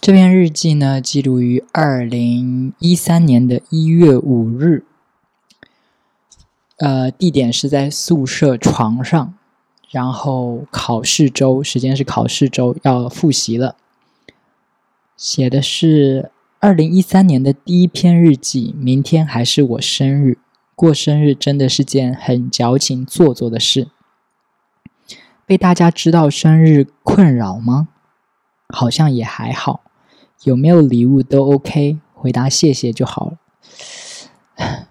这篇日记呢，记录于二零一三年的一月五日。呃，地点是在宿舍床上，然后考试周时间是考试周，要复习了。写的是二零一三年的第一篇日记。明天还是我生日，过生日真的是件很矫情做作的事。被大家知道生日困扰吗？好像也还好。有没有礼物都 OK，回答谢谢就好了。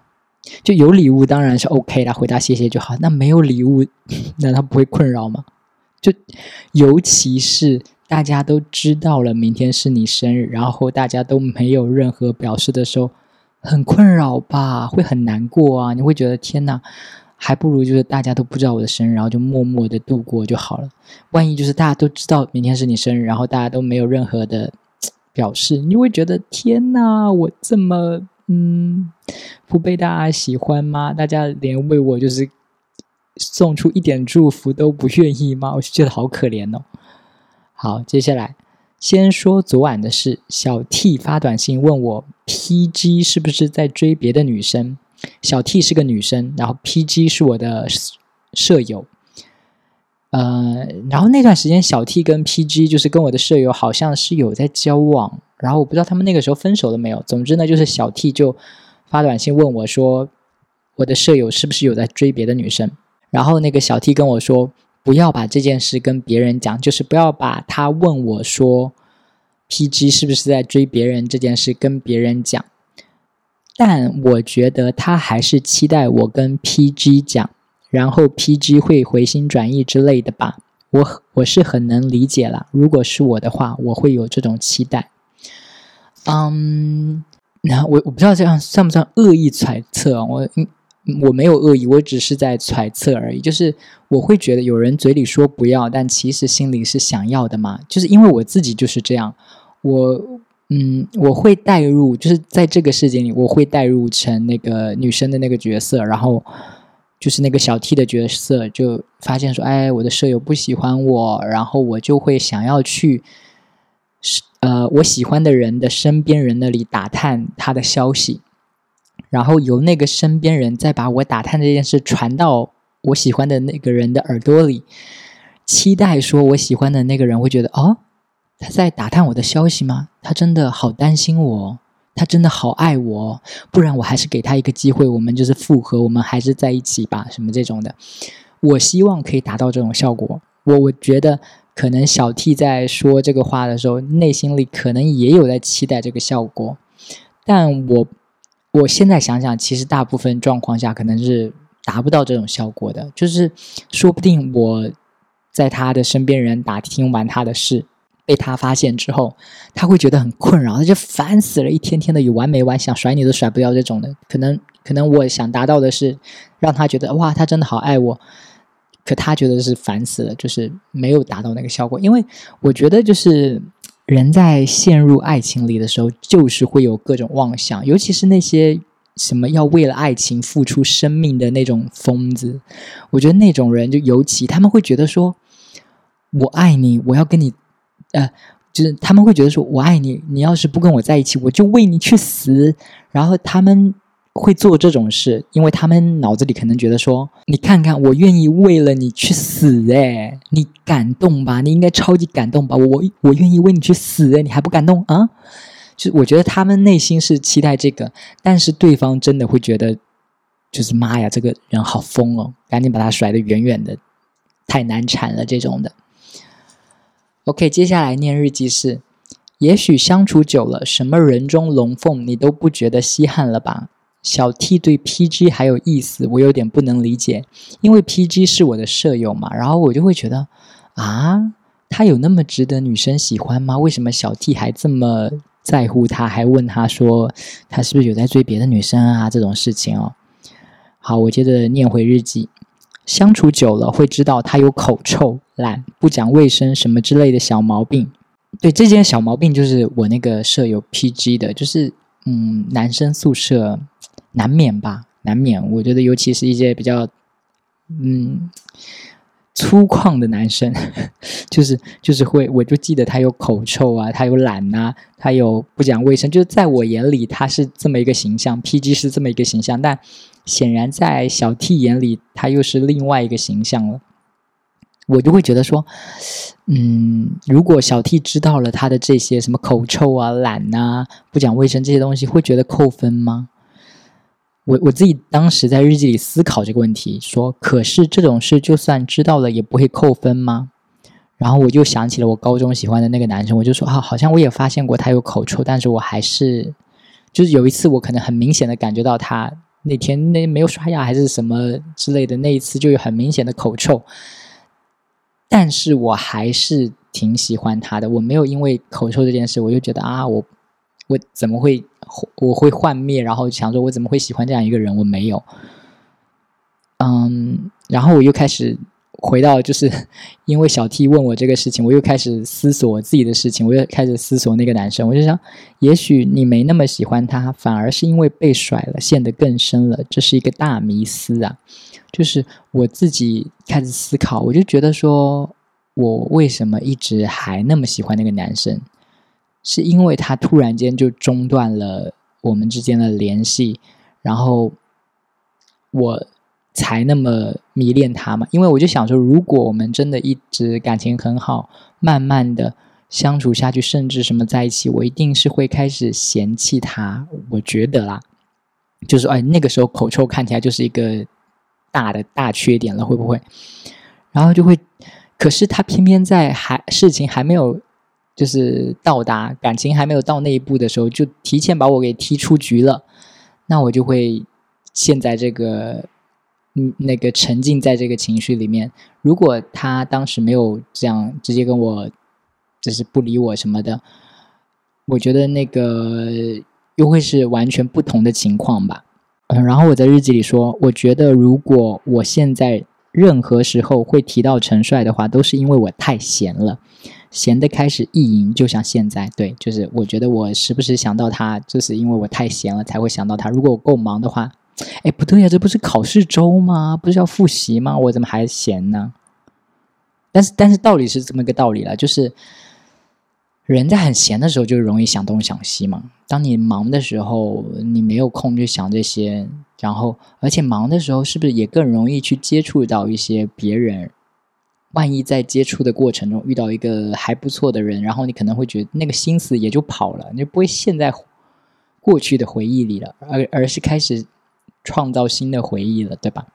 就有礼物当然是 OK 的，回答谢谢就好。那没有礼物，难道不会困扰吗？就尤其是大家都知道了明天是你生日，然后大家都没有任何表示的时候，很困扰吧？会很难过啊！你会觉得天哪，还不如就是大家都不知道我的生日，然后就默默的度过就好了。万一就是大家都知道明天是你生日，然后大家都没有任何的表示，你会觉得天哪，我这么。嗯，不被大家喜欢吗？大家连为我就是送出一点祝福都不愿意吗？我就觉得好可怜哦。好，接下来先说昨晚的事。小 T 发短信问我，PG 是不是在追别的女生？小 T 是个女生，然后 PG 是我的舍友。呃，然后那段时间小 T 跟 PG 就是跟我的舍友好像是有在交往。然后我不知道他们那个时候分手了没有。总之呢，就是小 T 就发短信问我说：“我的舍友是不是有在追别的女生？”然后那个小 T 跟我说：“不要把这件事跟别人讲，就是不要把他问我说 PG 是不是在追别人这件事跟别人讲。”但我觉得他还是期待我跟 PG 讲，然后 PG 会回心转意之类的吧。我我是很能理解了，如果是我的话，我会有这种期待。嗯，那我我不知道这样算不算恶意揣测？我我没有恶意，我只是在揣测而已。就是我会觉得有人嘴里说不要，但其实心里是想要的嘛。就是因为我自己就是这样，我嗯，我会带入，就是在这个世界里，我会带入成那个女生的那个角色，然后就是那个小 T 的角色，就发现说，哎，我的舍友不喜欢我，然后我就会想要去。是呃，我喜欢的人的身边人那里打探他的消息，然后由那个身边人再把我打探这件事传到我喜欢的那个人的耳朵里，期待说我喜欢的那个人会觉得哦，他在打探我的消息吗？他真的好担心我，他真的好爱我，不然我还是给他一个机会，我们就是复合，我们还是在一起吧，什么这种的，我希望可以达到这种效果，我我觉得。可能小 T 在说这个话的时候，内心里可能也有在期待这个效果，但我我现在想想，其实大部分状况下可能是达不到这种效果的。就是说不定我在他的身边人打听完他的事，被他发现之后，他会觉得很困扰，他就烦死了，一天天的有完没完，想甩你都甩不掉这种的。可能可能我想达到的是让他觉得哇，他真的好爱我。可他觉得是烦死了，就是没有达到那个效果。因为我觉得，就是人在陷入爱情里的时候，就是会有各种妄想，尤其是那些什么要为了爱情付出生命的那种疯子。我觉得那种人就尤其他们会觉得说：“我爱你，我要跟你……呃，就是他们会觉得说我爱你，你要是不跟我在一起，我就为你去死。”然后他们。会做这种事，因为他们脑子里可能觉得说：“你看看，我愿意为了你去死，哎，你感动吧？你应该超级感动吧？我我愿意为你去死，哎，你还不感动啊？”就我觉得他们内心是期待这个，但是对方真的会觉得，就是妈呀，这个人好疯哦，赶紧把他甩得远远的，太难缠了这种的。OK，接下来念日记是：也许相处久了，什么人中龙凤，你都不觉得稀罕了吧？小 T 对 PG 还有意思，我有点不能理解，因为 PG 是我的舍友嘛，然后我就会觉得，啊，他有那么值得女生喜欢吗？为什么小 T 还这么在乎他，还问他说他是不是有在追别的女生啊？这种事情哦。好，我接着念回日记，相处久了会知道他有口臭、懒、不讲卫生什么之类的小毛病。对，这件小毛病就是我那个舍友 PG 的，就是嗯，男生宿舍。难免吧，难免。我觉得，尤其是一些比较，嗯，粗犷的男生，就是就是会，我就记得他有口臭啊，他有懒呐，他有不讲卫生，就是在我眼里他是这么一个形象，PG 是这么一个形象，但显然在小 T 眼里他又是另外一个形象了。我就会觉得说，嗯，如果小 T 知道了他的这些什么口臭啊、懒呐、不讲卫生这些东西，会觉得扣分吗？我我自己当时在日记里思考这个问题，说，可是这种事就算知道了也不会扣分吗？然后我就想起了我高中喜欢的那个男生，我就说啊，好像我也发现过他有口臭，但是我还是，就是有一次我可能很明显的感觉到他那天那没有刷牙还是什么之类的，那一次就有很明显的口臭。但是我还是挺喜欢他的，我没有因为口臭这件事，我就觉得啊，我我怎么会我会幻灭，然后想说我怎么会喜欢这样一个人？我没有，嗯，然后我又开始回到，就 是因为小 T 问我这个事情，我又开始思索我自己的事情，我又开始思索那个男生，我就想，也许你没那么喜欢他，反而是因为被甩了，陷得更深了，这是一个大迷思啊。就是我自己开始思考，我就觉得说，我为什么一直还那么喜欢那个男生？是因为他突然间就中断了我们之间的联系，然后我才那么迷恋他嘛？因为我就想说，如果我们真的一直感情很好，慢慢的相处下去，甚至什么在一起，我一定是会开始嫌弃他。我觉得啦，就是哎，那个时候口臭看起来就是一个。大的大缺点了，会不会？然后就会，可是他偏偏在还事情还没有就是到达感情还没有到那一步的时候，就提前把我给踢出局了。那我就会陷在这个嗯那个沉浸在这个情绪里面。如果他当时没有这样直接跟我就是不理我什么的，我觉得那个又会是完全不同的情况吧。嗯，然后我在日记里说，我觉得如果我现在任何时候会提到陈帅的话，都是因为我太闲了，闲的开始意淫，就像现在，对，就是我觉得我时不时想到他，就是因为我太闲了才会想到他。如果我够忙的话，哎，不对呀，这不是考试周吗？不是要复习吗？我怎么还闲呢？但是，但是道理是这么个道理了，就是。人在很闲的时候就容易想东想西嘛。当你忙的时候，你没有空去想这些。然后，而且忙的时候，是不是也更容易去接触到一些别人？万一在接触的过程中遇到一个还不错的人，然后你可能会觉得那个心思也就跑了，你就不会陷在过去的回忆里了，而而是开始创造新的回忆了，对吧？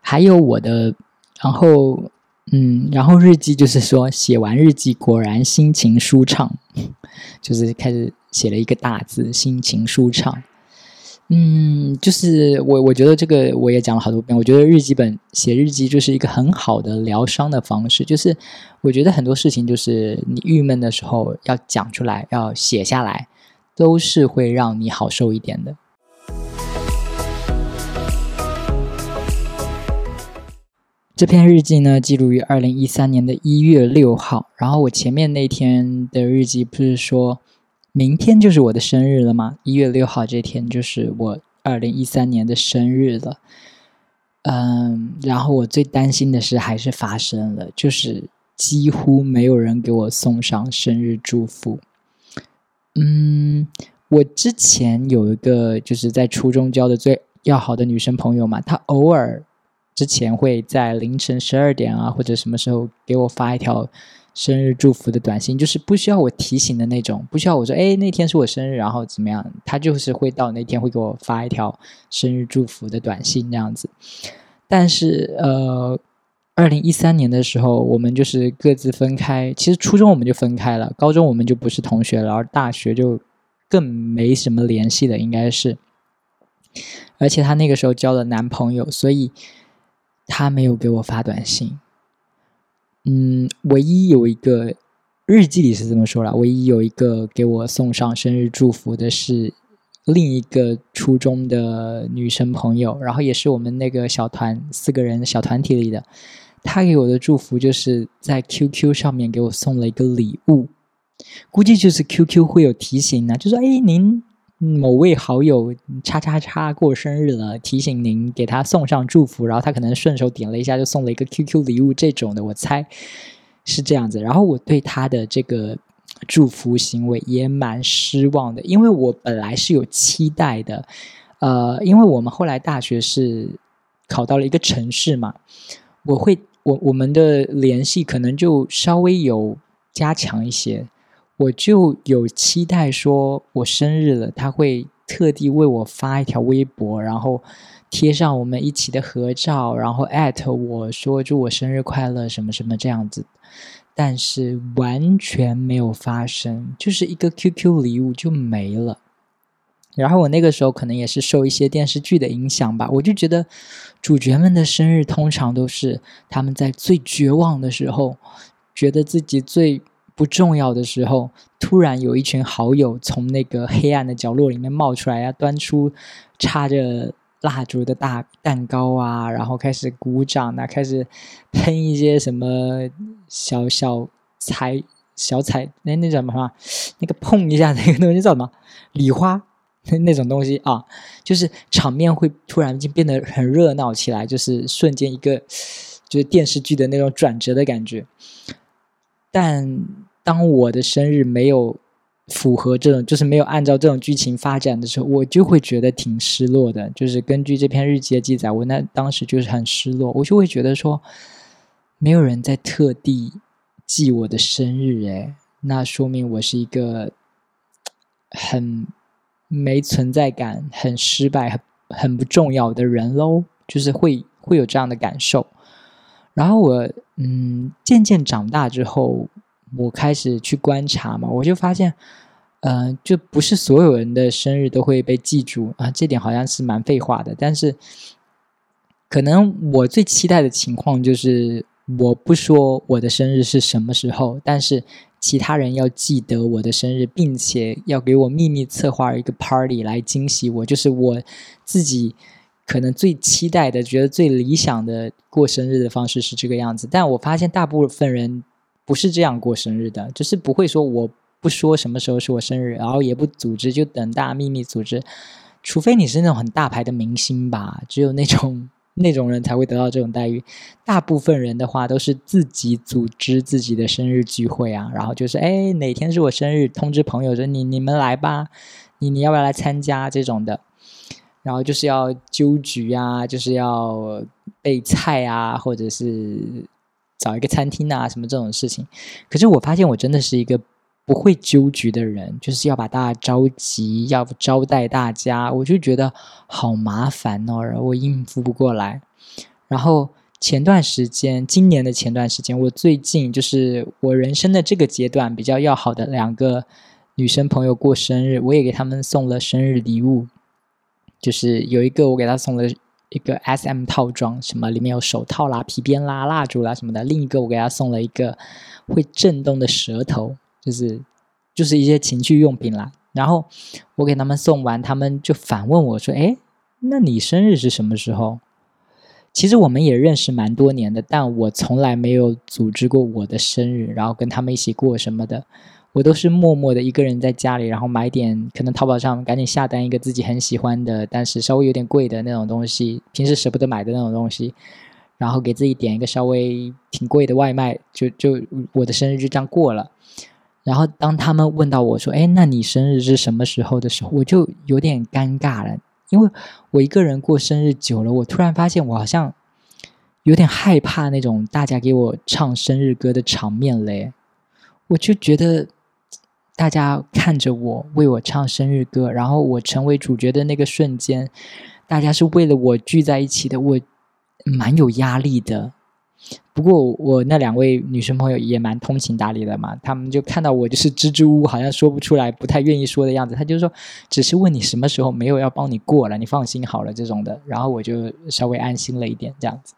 还有我的，然后。嗯，然后日记就是说，写完日记果然心情舒畅，就是开始写了一个大字“心情舒畅”。嗯，就是我我觉得这个我也讲了好多遍，我觉得日记本写日记就是一个很好的疗伤的方式。就是我觉得很多事情，就是你郁闷的时候要讲出来，要写下来，都是会让你好受一点的。这篇日记呢，记录于二零一三年的一月六号。然后我前面那天的日记不是说，明天就是我的生日了吗？一月六号这天就是我二零一三年的生日了。嗯，然后我最担心的事还是发生了，就是几乎没有人给我送上生日祝福。嗯，我之前有一个就是在初中交的最要好的女生朋友嘛，她偶尔。之前会在凌晨十二点啊，或者什么时候给我发一条生日祝福的短信，就是不需要我提醒的那种，不需要我说哎那天是我生日，然后怎么样，他就是会到那天会给我发一条生日祝福的短信这样子。但是呃，二零一三年的时候，我们就是各自分开。其实初中我们就分开了，高中我们就不是同学了，而大学就更没什么联系了，应该是。而且她那个时候交了男朋友，所以。他没有给我发短信，嗯，唯一有一个日记里是这么说了，唯一有一个给我送上生日祝福的是另一个初中的女生朋友，然后也是我们那个小团四个人小团体里的，她给我的祝福就是在 QQ 上面给我送了一个礼物，估计就是 QQ 会有提醒呢，就说哎您某位好友叉叉叉过生日了，提醒您给他送上祝福，然后他可能顺手点了一下就送了一个 QQ 礼物，这种的我猜是这样子。然后我对他的这个祝福行为也蛮失望的，因为我本来是有期待的，呃，因为我们后来大学是考到了一个城市嘛，我会我我们的联系可能就稍微有加强一些。我就有期待，说我生日了，他会特地为我发一条微博，然后贴上我们一起的合照，然后艾特我说祝我生日快乐什么什么这样子。但是完全没有发生，就是一个 QQ 礼物就没了。然后我那个时候可能也是受一些电视剧的影响吧，我就觉得主角们的生日通常都是他们在最绝望的时候，觉得自己最。不重要的时候，突然有一群好友从那个黑暗的角落里面冒出来，要端出插着蜡烛的大蛋糕啊，然后开始鼓掌啊，开始喷一些什么小小彩小彩那那叫什么？那个碰一下那个东西叫什么？礼花那那种东西啊，就是场面会突然间变得很热闹起来，就是瞬间一个就是电视剧的那种转折的感觉，但。当我的生日没有符合这种，就是没有按照这种剧情发展的时候，我就会觉得挺失落的。就是根据这篇日记的记载，我那当时就是很失落，我就会觉得说，没有人在特地记我的生日，诶，那说明我是一个很没存在感、很失败、很很不重要的人喽。就是会会有这样的感受。然后我嗯，渐渐长大之后。我开始去观察嘛，我就发现，呃，就不是所有人的生日都会被记住啊，这点好像是蛮废话的。但是，可能我最期待的情况就是，我不说我的生日是什么时候，但是其他人要记得我的生日，并且要给我秘密策划一个 party 来惊喜我，就是我自己可能最期待的、觉得最理想的过生日的方式是这个样子。但我发现大部分人。不是这样过生日的，就是不会说我不说什么时候是我生日，然后也不组织，就等大家秘密组织。除非你是那种很大牌的明星吧，只有那种那种人才会得到这种待遇。大部分人的话都是自己组织自己的生日聚会啊，然后就是哎哪天是我生日，通知朋友说你你们来吧，你你要不要来参加这种的，然后就是要揪局啊，就是要备菜啊，或者是。找一个餐厅啊，什么这种事情，可是我发现我真的是一个不会纠局的人，就是要把大家召集，要招待大家，我就觉得好麻烦哦，然后我应付不过来。然后前段时间，今年的前段时间，我最近就是我人生的这个阶段比较要好的两个女生朋友过生日，我也给他们送了生日礼物，就是有一个我给她送了。一个 S M 套装，什么里面有手套啦、皮鞭啦、蜡烛啦什么的。另一个我给他送了一个会震动的舌头，就是就是一些情趣用品啦。然后我给他们送完，他们就反问我说：“哎，那你生日是什么时候？”其实我们也认识蛮多年的，但我从来没有组织过我的生日，然后跟他们一起过什么的。我都是默默的一个人在家里，然后买点可能淘宝上赶紧下单一个自己很喜欢的，但是稍微有点贵的那种东西，平时舍不得买的那种东西，然后给自己点一个稍微挺贵的外卖，就就我的生日就这样过了。然后当他们问到我说：“哎，那你生日是什么时候的时候？”我就有点尴尬了，因为我一个人过生日久了，我突然发现我好像有点害怕那种大家给我唱生日歌的场面嘞，我就觉得。大家看着我为我唱生日歌，然后我成为主角的那个瞬间，大家是为了我聚在一起的，我蛮有压力的。不过我那两位女生朋友也蛮通情达理的嘛，他们就看到我就是支支吾吾，好像说不出来，不太愿意说的样子，他就说只是问你什么时候，没有要帮你过了，你放心好了这种的。然后我就稍微安心了一点，这样子。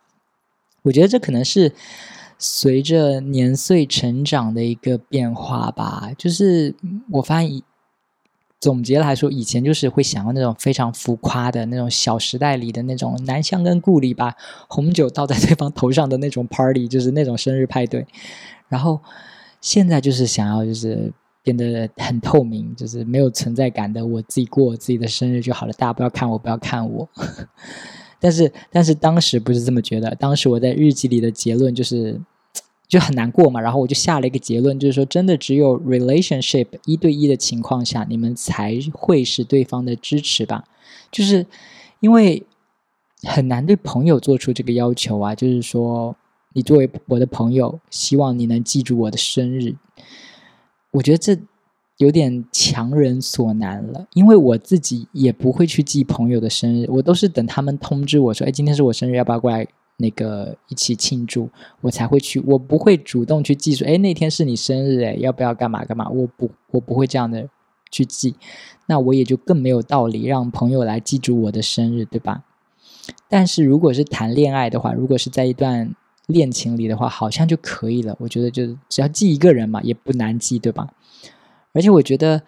我觉得这可能是。随着年岁成长的一个变化吧，就是我发现，总结来说，以前就是会想要那种非常浮夸的那种《小时代》里的那种南湘跟顾里把红酒倒在对方头上的那种 party，就是那种生日派对。然后现在就是想要就是变得很透明，就是没有存在感的，我自己过我自己的生日就好了，大家不要看我，不要看我。但是，但是当时不是这么觉得。当时我在日记里的结论就是，就很难过嘛。然后我就下了一个结论，就是说，真的只有 relationship 一对一的情况下，你们才会是对方的支持吧。就是因为很难对朋友做出这个要求啊。就是说，你作为我的朋友，希望你能记住我的生日。我觉得这。有点强人所难了，因为我自己也不会去记朋友的生日，我都是等他们通知我说：“哎，今天是我生日，要不要过来那个一起庆祝？”我才会去，我不会主动去记说：“哎，那天是你生日，哎，要不要干嘛干嘛？”我不，我不会这样的去记，那我也就更没有道理让朋友来记住我的生日，对吧？但是如果是谈恋爱的话，如果是在一段恋情里的话，好像就可以了。我觉得就只要记一个人嘛，也不难记，对吧？而且我觉得，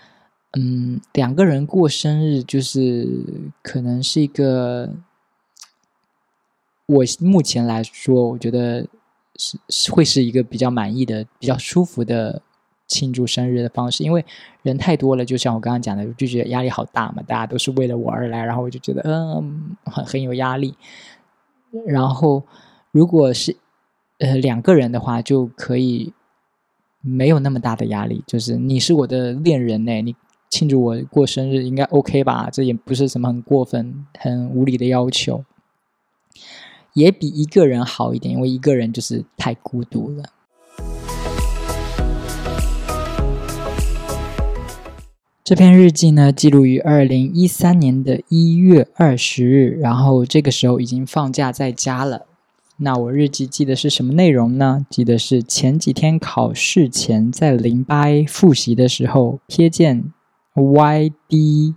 嗯，两个人过生日就是可能是一个，我目前来说，我觉得是是会是一个比较满意的、比较舒服的庆祝生日的方式。因为人太多了，就像我刚刚讲的，就觉得压力好大嘛。大家都是为了我而来，然后我就觉得嗯，很很有压力。然后如果是呃两个人的话，就可以。没有那么大的压力，就是你是我的恋人呢，你庆祝我过生日应该 OK 吧？这也不是什么很过分、很无理的要求，也比一个人好一点，因为一个人就是太孤独了。这篇日记呢，记录于二零一三年的一月二十日，然后这个时候已经放假在家了。那我日记记的是什么内容呢？记得是前几天考试前在零八 A 复习的时候，瞥见 Y D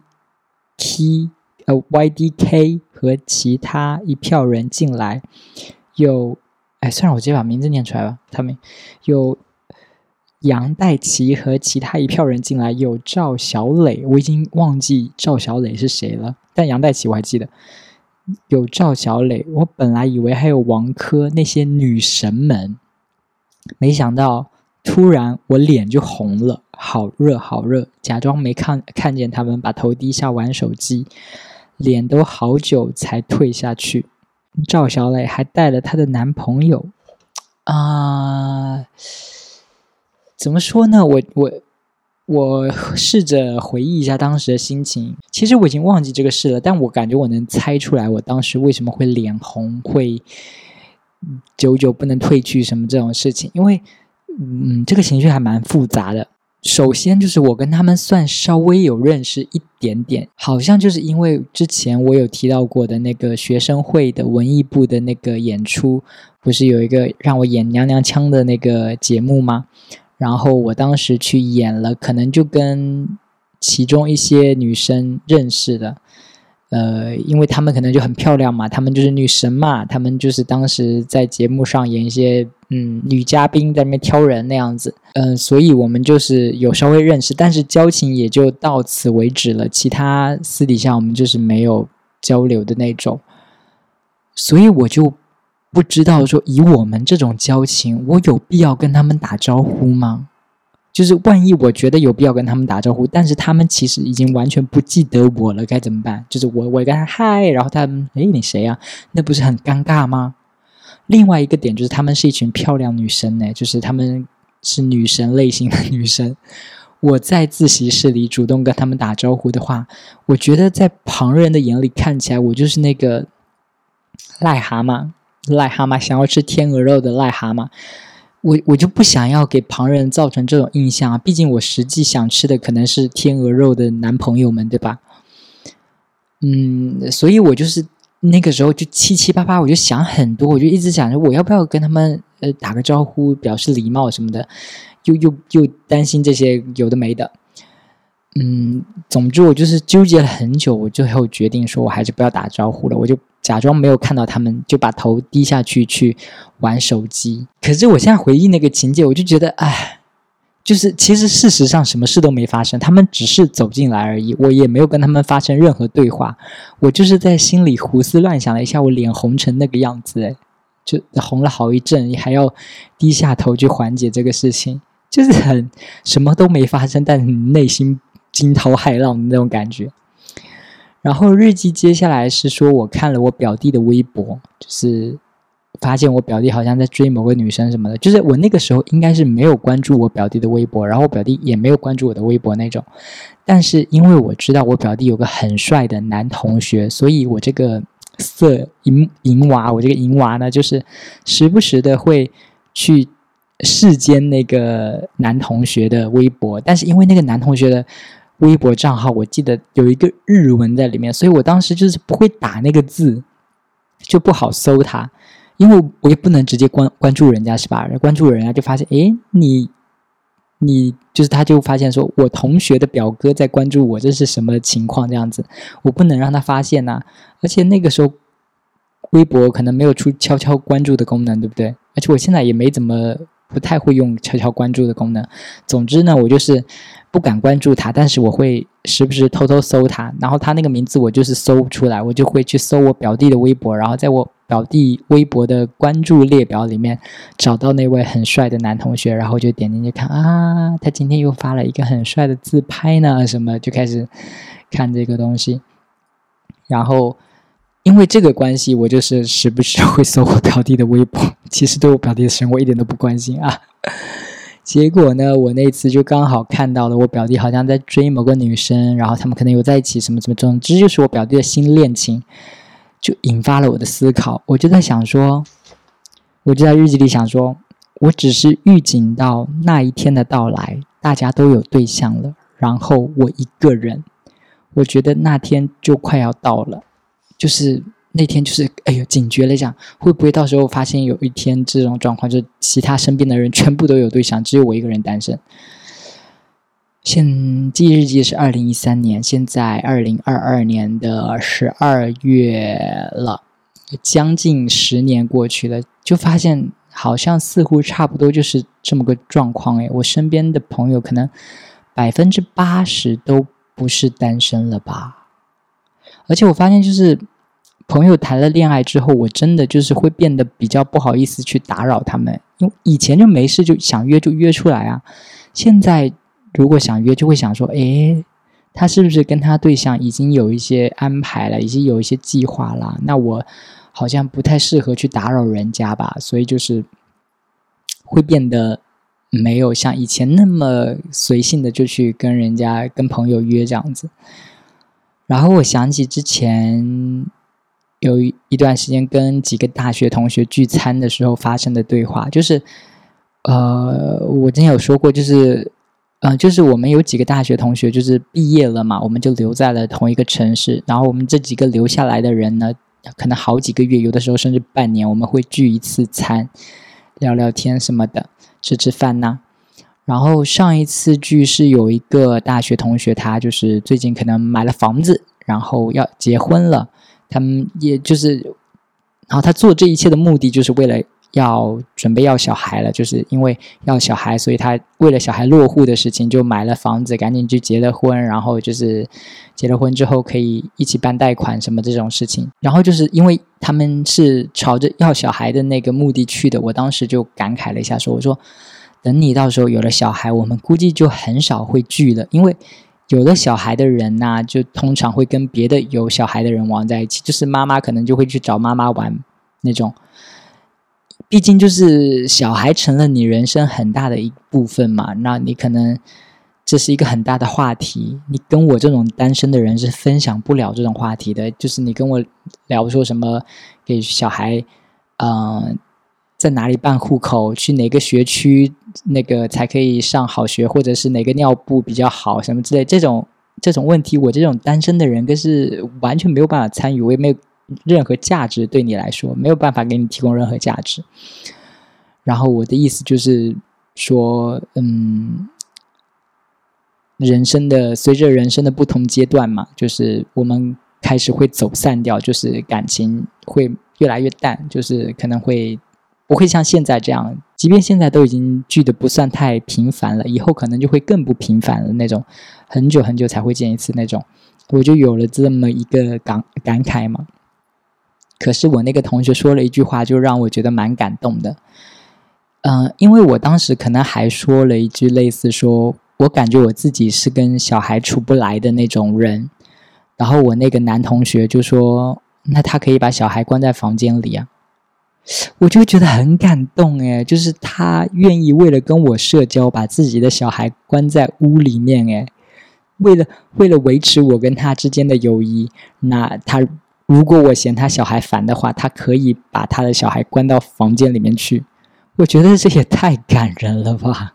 K 呃 Y D K 和其他一票人进来，有哎，算了，我直接把名字念出来吧。他们有杨代奇和其他一票人进来，有赵小磊，我已经忘记赵小磊是谁了，但杨代奇我还记得。有赵小磊，我本来以为还有王珂那些女神们，没想到突然我脸就红了，好热好热，假装没看看见他们，把头低下玩手机，脸都好久才退下去。赵小磊还带了她的男朋友，啊，怎么说呢？我我。我试着回忆一下当时的心情，其实我已经忘记这个事了，但我感觉我能猜出来，我当时为什么会脸红，会久久不能褪去什么这种事情，因为，嗯，这个情绪还蛮复杂的。首先就是我跟他们算稍微有认识一点点，好像就是因为之前我有提到过的那个学生会的文艺部的那个演出，不是有一个让我演娘娘腔的那个节目吗？然后我当时去演了，可能就跟其中一些女生认识的，呃，因为她们可能就很漂亮嘛，她们就是女神嘛，她们就是当时在节目上演一些嗯女嘉宾在那边挑人那样子，嗯，所以我们就是有稍微认识，但是交情也就到此为止了，其他私底下我们就是没有交流的那种，所以我就。不知道说以我们这种交情，我有必要跟他们打招呼吗？就是万一我觉得有必要跟他们打招呼，但是他们其实已经完全不记得我了，该怎么办？就是我我跟他嗨，然后他哎你谁呀？那不是很尴尬吗？另外一个点就是他们是一群漂亮女生呢，就是他们是女神类型的女生。我在自习室里主动跟他们打招呼的话，我觉得在旁人的眼里看起来，我就是那个癞蛤蟆。癞蛤蟆想要吃天鹅肉的癞蛤蟆，我我就不想要给旁人造成这种印象啊！毕竟我实际想吃的可能是天鹅肉的男朋友们，对吧？嗯，所以我就是那个时候就七七八八，我就想很多，我就一直想着我要不要跟他们呃打个招呼，表示礼貌什么的，又又又担心这些有的没的。嗯，总之我就是纠结了很久，我最后决定说我还是不要打招呼了，我就。假装没有看到他们，就把头低下去去玩手机。可是我现在回忆那个情节，我就觉得，哎，就是其实事实上什么事都没发生，他们只是走进来而已，我也没有跟他们发生任何对话。我就是在心里胡思乱想了一下，我脸红成那个样子，哎，就红了好一阵，还要低下头去缓解这个事情。就是很什么都没发生，但内心惊涛骇浪的那种感觉。然后日记接下来是说，我看了我表弟的微博，就是发现我表弟好像在追某个女生什么的。就是我那个时候应该是没有关注我表弟的微博，然后我表弟也没有关注我的微博那种。但是因为我知道我表弟有个很帅的男同学，所以我这个色银银娃，我这个银娃呢，就是时不时的会去。世间那个男同学的微博，但是因为那个男同学的微博账号，我记得有一个日文在里面，所以我当时就是不会打那个字，就不好搜他，因为我也不能直接关关注人家是吧？关注人家就发现，哎，你你就是他就发现说我同学的表哥在关注我，这是什么情况？这样子，我不能让他发现呐。而且那个时候微博可能没有出悄悄关注的功能，对不对？而且我现在也没怎么。不太会用悄悄关注的功能。总之呢，我就是不敢关注他，但是我会时不时偷偷搜他。然后他那个名字我就是搜不出来，我就会去搜我表弟的微博，然后在我表弟微博的关注列表里面找到那位很帅的男同学，然后就点进去看啊，他今天又发了一个很帅的自拍呢，什么就开始看这个东西，然后。因为这个关系，我就是时不时会搜我表弟的微博。其实对我表弟的生活一点都不关心啊。结果呢，我那次就刚好看到了我表弟好像在追某个女生，然后他们可能有在一起，什么什么。总之就是我表弟的新恋情，就引发了我的思考。我就在想说，我就在日记里想说，我只是预警到那一天的到来，大家都有对象了，然后我一个人，我觉得那天就快要到了。就是那天，就是哎呦，警觉了一下，会不会到时候发现有一天这种状况，就其他身边的人全部都有对象，只有我一个人单身。现记日记是二零一三年，现在二零二二年的十二月了，将近十年过去了，就发现好像似乎差不多就是这么个状况哎。我身边的朋友可能百分之八十都不是单身了吧。而且我发现，就是朋友谈了恋爱之后，我真的就是会变得比较不好意思去打扰他们，因为以前就没事就想约就约出来啊。现在如果想约，就会想说，诶，他是不是跟他对象已经有一些安排了，已经有一些计划了？那我好像不太适合去打扰人家吧，所以就是会变得没有像以前那么随性的就去跟人家、跟朋友约这样子。然后我想起之前有一段时间跟几个大学同学聚餐的时候发生的对话，就是，呃，我之前有说过，就是，呃，就是我们有几个大学同学就是毕业了嘛，我们就留在了同一个城市，然后我们这几个留下来的人呢，可能好几个月，有的时候甚至半年，我们会聚一次餐，聊聊天什么的，吃吃饭呐。然后上一次聚是有一个大学同学，他就是最近可能买了房子，然后要结婚了。他们也就是，然后他做这一切的目的就是为了要准备要小孩了，就是因为要小孩，所以他为了小孩落户的事情就买了房子，赶紧去结了婚。然后就是结了婚之后可以一起办贷款什么这种事情。然后就是因为他们是朝着要小孩的那个目的去的，我当时就感慨了一下，说我说。等你到时候有了小孩，我们估计就很少会聚了，因为有了小孩的人呐，就通常会跟别的有小孩的人玩在一起，就是妈妈可能就会去找妈妈玩那种。毕竟就是小孩成了你人生很大的一部分嘛，那你可能这是一个很大的话题，你跟我这种单身的人是分享不了这种话题的。就是你跟我聊说什么给小孩，嗯。在哪里办户口？去哪个学区那个才可以上好学？或者是哪个尿布比较好？什么之类这种这种问题，我这种单身的人更是完全没有办法参与，我也没有任何价值对你来说，没有办法给你提供任何价值。然后我的意思就是说，嗯，人生的随着人生的不同阶段嘛，就是我们开始会走散掉，就是感情会越来越淡，就是可能会。不会像现在这样，即便现在都已经聚的不算太频繁了，以后可能就会更不频繁了那种，很久很久才会见一次那种，我就有了这么一个感感慨嘛。可是我那个同学说了一句话，就让我觉得蛮感动的。嗯，因为我当时可能还说了一句类似说，我感觉我自己是跟小孩处不来的那种人，然后我那个男同学就说，那他可以把小孩关在房间里啊，我就觉得很感动诶，就是他愿意为了跟我社交，把自己的小孩关在屋里面诶，为了为了维持我跟他之间的友谊，那他如果我嫌他小孩烦的话，他可以把他的小孩关到房间里面去。我觉得这也太感人了吧！